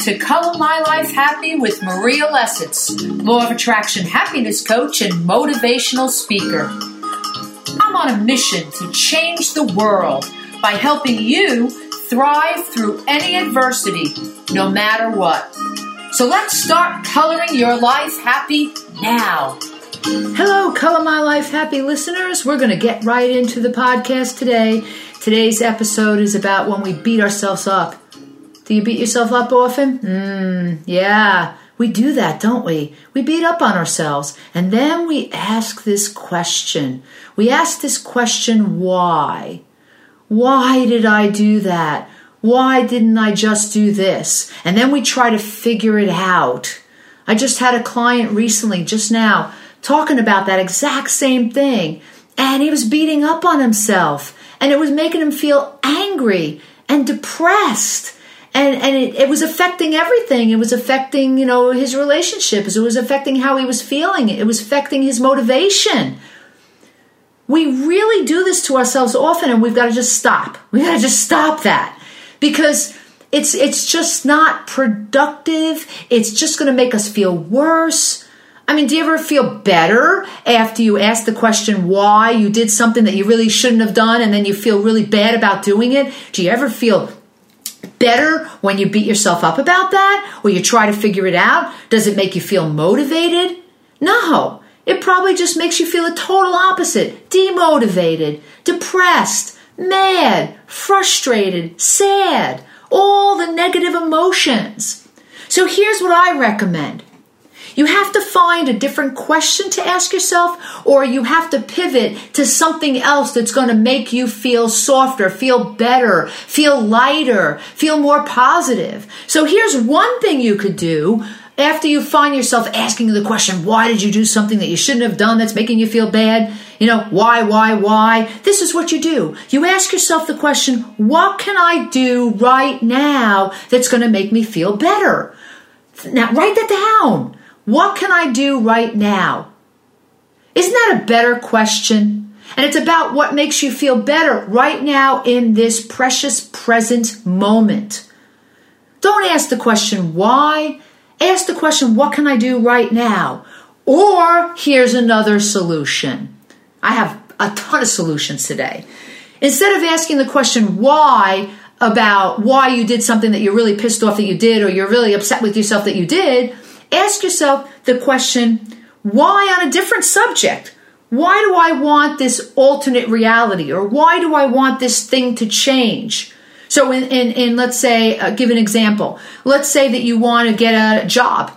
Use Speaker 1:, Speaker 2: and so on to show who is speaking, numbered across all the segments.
Speaker 1: to Color My Life Happy with Maria Lessitz, Law of Attraction happiness coach and motivational speaker. I'm on a mission to change the world by helping you thrive through any adversity, no matter what. So let's start coloring your life happy now.
Speaker 2: Hello, Color My Life Happy listeners. We're going to get right into the podcast today. Today's episode is about when we beat ourselves up. Do you beat yourself up often? Mmm, yeah. We do that, don't we? We beat up on ourselves. And then we ask this question. We ask this question, why? Why did I do that? Why didn't I just do this? And then we try to figure it out. I just had a client recently, just now, talking about that exact same thing. And he was beating up on himself. And it was making him feel angry and depressed. And, and it, it was affecting everything. It was affecting, you know, his relationships. It was affecting how he was feeling. It was affecting his motivation. We really do this to ourselves often, and we've got to just stop. We got to just stop that because it's it's just not productive. It's just going to make us feel worse. I mean, do you ever feel better after you ask the question why you did something that you really shouldn't have done and then you feel really bad about doing it? Do you ever feel better when you beat yourself up about that or you try to figure it out? Does it make you feel motivated? No. It probably just makes you feel the total opposite demotivated, depressed, mad, frustrated, sad, all the negative emotions. So here's what I recommend you have to find a different question to ask yourself, or you have to pivot to something else that's going to make you feel softer, feel better, feel lighter, feel more positive. So here's one thing you could do after you find yourself asking the question, why did you do something that you shouldn't have done that's making you feel bad? You know, why, why, why? This is what you do. You ask yourself the question, what can I do right now that's going to make me feel better? Now, write that down. What can I do right now? Isn't that a better question? And it's about what makes you feel better right now in this precious present moment. Don't ask the question why. Ask the question, what can I do right now? Or here's another solution. I have a ton of solutions today. Instead of asking the question why about why you did something that you're really pissed off that you did or you're really upset with yourself that you did, ask yourself the question why on a different subject? Why do I want this alternate reality or why do I want this thing to change? So, in, in, in let's say, uh, give an example. Let's say that you want to get a job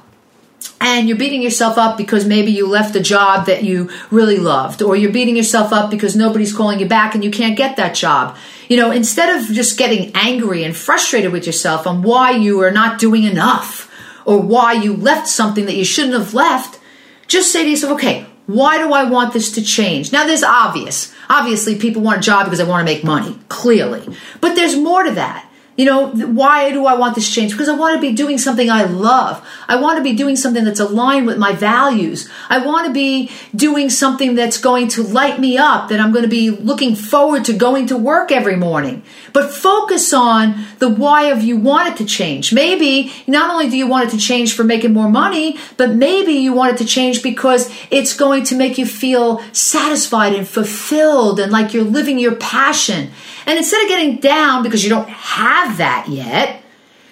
Speaker 2: and you're beating yourself up because maybe you left a job that you really loved, or you're beating yourself up because nobody's calling you back and you can't get that job. You know, instead of just getting angry and frustrated with yourself on why you are not doing enough or why you left something that you shouldn't have left, just say to yourself, okay, why do I want this to change? Now, there's obvious. Obviously, people want a job because they want to make money, clearly. But there's more to that. You know, why do I want this change? Because I want to be doing something I love. I want to be doing something that's aligned with my values. I want to be doing something that's going to light me up, that I'm going to be looking forward to going to work every morning. But focus on the why of you want it to change. Maybe not only do you want it to change for making more money, but maybe you want it to change because it's going to make you feel satisfied and fulfilled and like you're living your passion. And instead of getting down because you don't have that yet,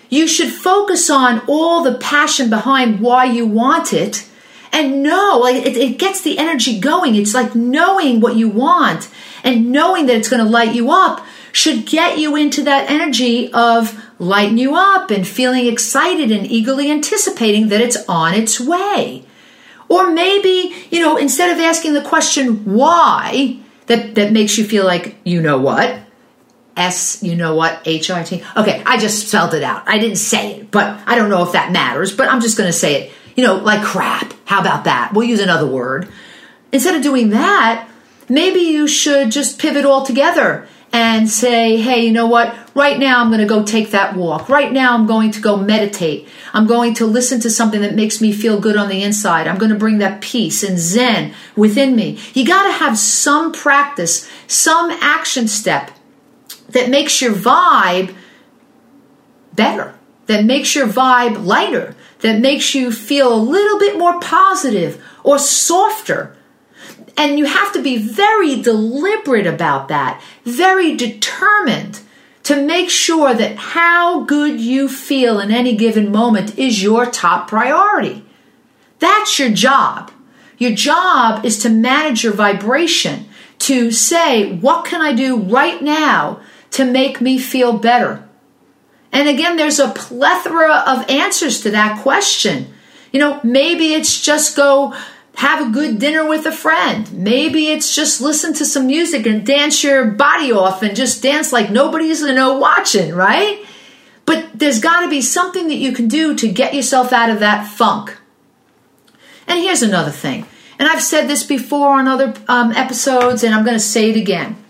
Speaker 2: you should focus on all the passion behind why you want it and know like it, it, gets the energy going. It's like knowing what you want and knowing that it's going to light you up should get you into that energy of lighting you up and feeling excited and eagerly anticipating that it's on its way. Or maybe you know instead of asking the question why that that makes you feel like you know what S, you know what, H I T. Okay, I just spelled it out. I didn't say it, but I don't know if that matters, but I'm just going to say it. You know, like crap. How about that? We'll use another word. Instead of doing that, maybe you should just pivot altogether and say, hey, you know what? Right now I'm going to go take that walk. Right now I'm going to go meditate. I'm going to listen to something that makes me feel good on the inside. I'm going to bring that peace and zen within me. You got to have some practice, some action step that makes your vibe better that makes your vibe lighter, that makes you feel a little bit more positive or softer. And you have to be very deliberate about that, very determined to make sure that how good you feel in any given moment is your top priority. That's your job. Your job is to manage your vibration, to say, what can I do right now to make me feel better? And again, there's a plethora of answers to that question. You know, maybe it's just go have a good dinner with a friend. Maybe it's just listen to some music and dance your body off and just dance like nobody's you know watching, right? But there's got to be something that you can do to get yourself out of that funk. And here's another thing, and I've said this before on other um, episodes, and I'm going to say it again.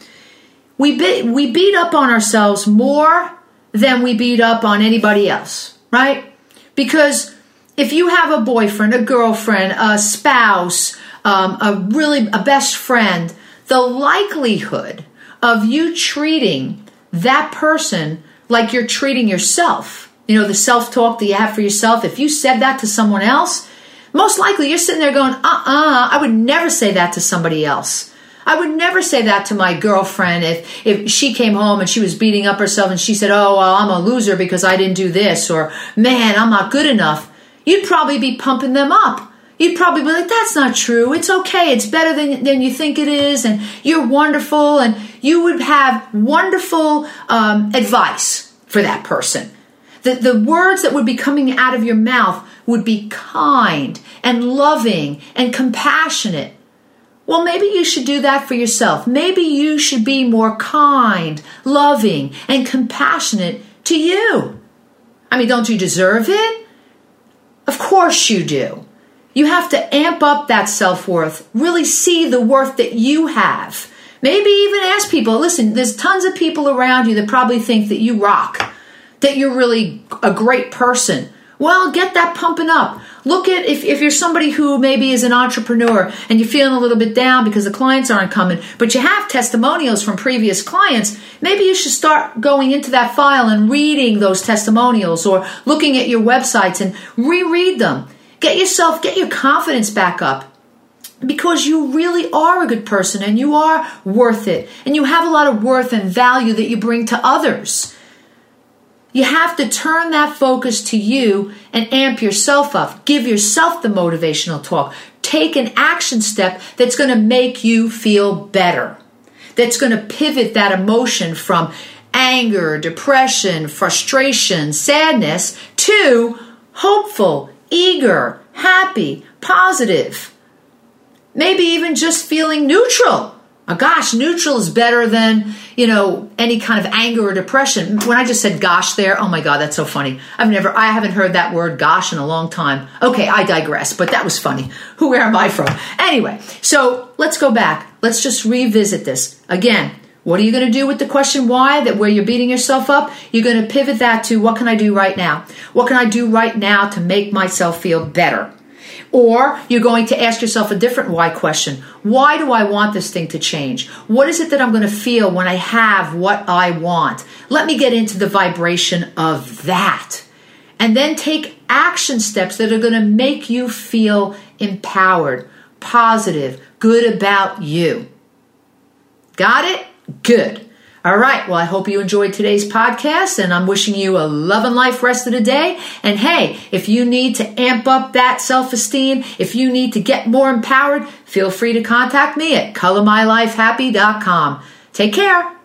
Speaker 2: We be- we beat up on ourselves more than we beat up on anybody else, right? Because if you have a boyfriend, a girlfriend, a spouse, um, a really a best friend, the likelihood of you treating that person like you're treating yourself, you know, the self talk that you have for yourself, if you said that to someone else, most likely you're sitting there going, uh uh I would never say that to somebody else. I would never say that to my girlfriend if, if she came home and she was beating up herself and she said, Oh, well, I'm a loser because I didn't do this, or man, I'm not good enough you'd probably be pumping them up. You'd probably be like, that's not true. It's okay. It's better than, than you think it is. And you're wonderful. And you would have wonderful um, advice for that person. The, the words that would be coming out of your mouth would be kind and loving and compassionate. Well, maybe you should do that for yourself. Maybe you should be more kind, loving, and compassionate to you. I mean, don't you deserve it? Of course you do. You have to amp up that self worth, really see the worth that you have. Maybe even ask people listen, there's tons of people around you that probably think that you rock, that you're really a great person. Well, get that pumping up. Look at if, if you're somebody who maybe is an entrepreneur and you're feeling a little bit down because the clients aren't coming, but you have testimonials from previous clients, maybe you should start going into that file and reading those testimonials or looking at your websites and reread them. Get yourself, get your confidence back up because you really are a good person and you are worth it and you have a lot of worth and value that you bring to others. You have to turn that focus to you and amp yourself up. Give yourself the motivational talk. Take an action step that's going to make you feel better. That's going to pivot that emotion from anger, depression, frustration, sadness to hopeful, eager, happy, positive. Maybe even just feeling neutral Oh, gosh, neutral is better than, you know, any kind of anger or depression. When I just said gosh there, oh my God, that's so funny. I've never, I haven't heard that word gosh in a long time. Okay, I digress, but that was funny. Who, where am I from? Anyway, so let's go back. Let's just revisit this. Again, what are you going to do with the question why that where you're beating yourself up? You're going to pivot that to what can I do right now? What can I do right now to make myself feel better? Or you're going to ask yourself a different why question. Why do I want this thing to change? What is it that I'm going to feel when I have what I want? Let me get into the vibration of that. And then take action steps that are going to make you feel empowered, positive, good about you. Got it? Good. All right. Well, I hope you enjoyed today's podcast and I'm wishing you a love and life rest of the day. And hey, if you need to amp up that self esteem, if you need to get more empowered, feel free to contact me at colormylifehappy.com. Take care.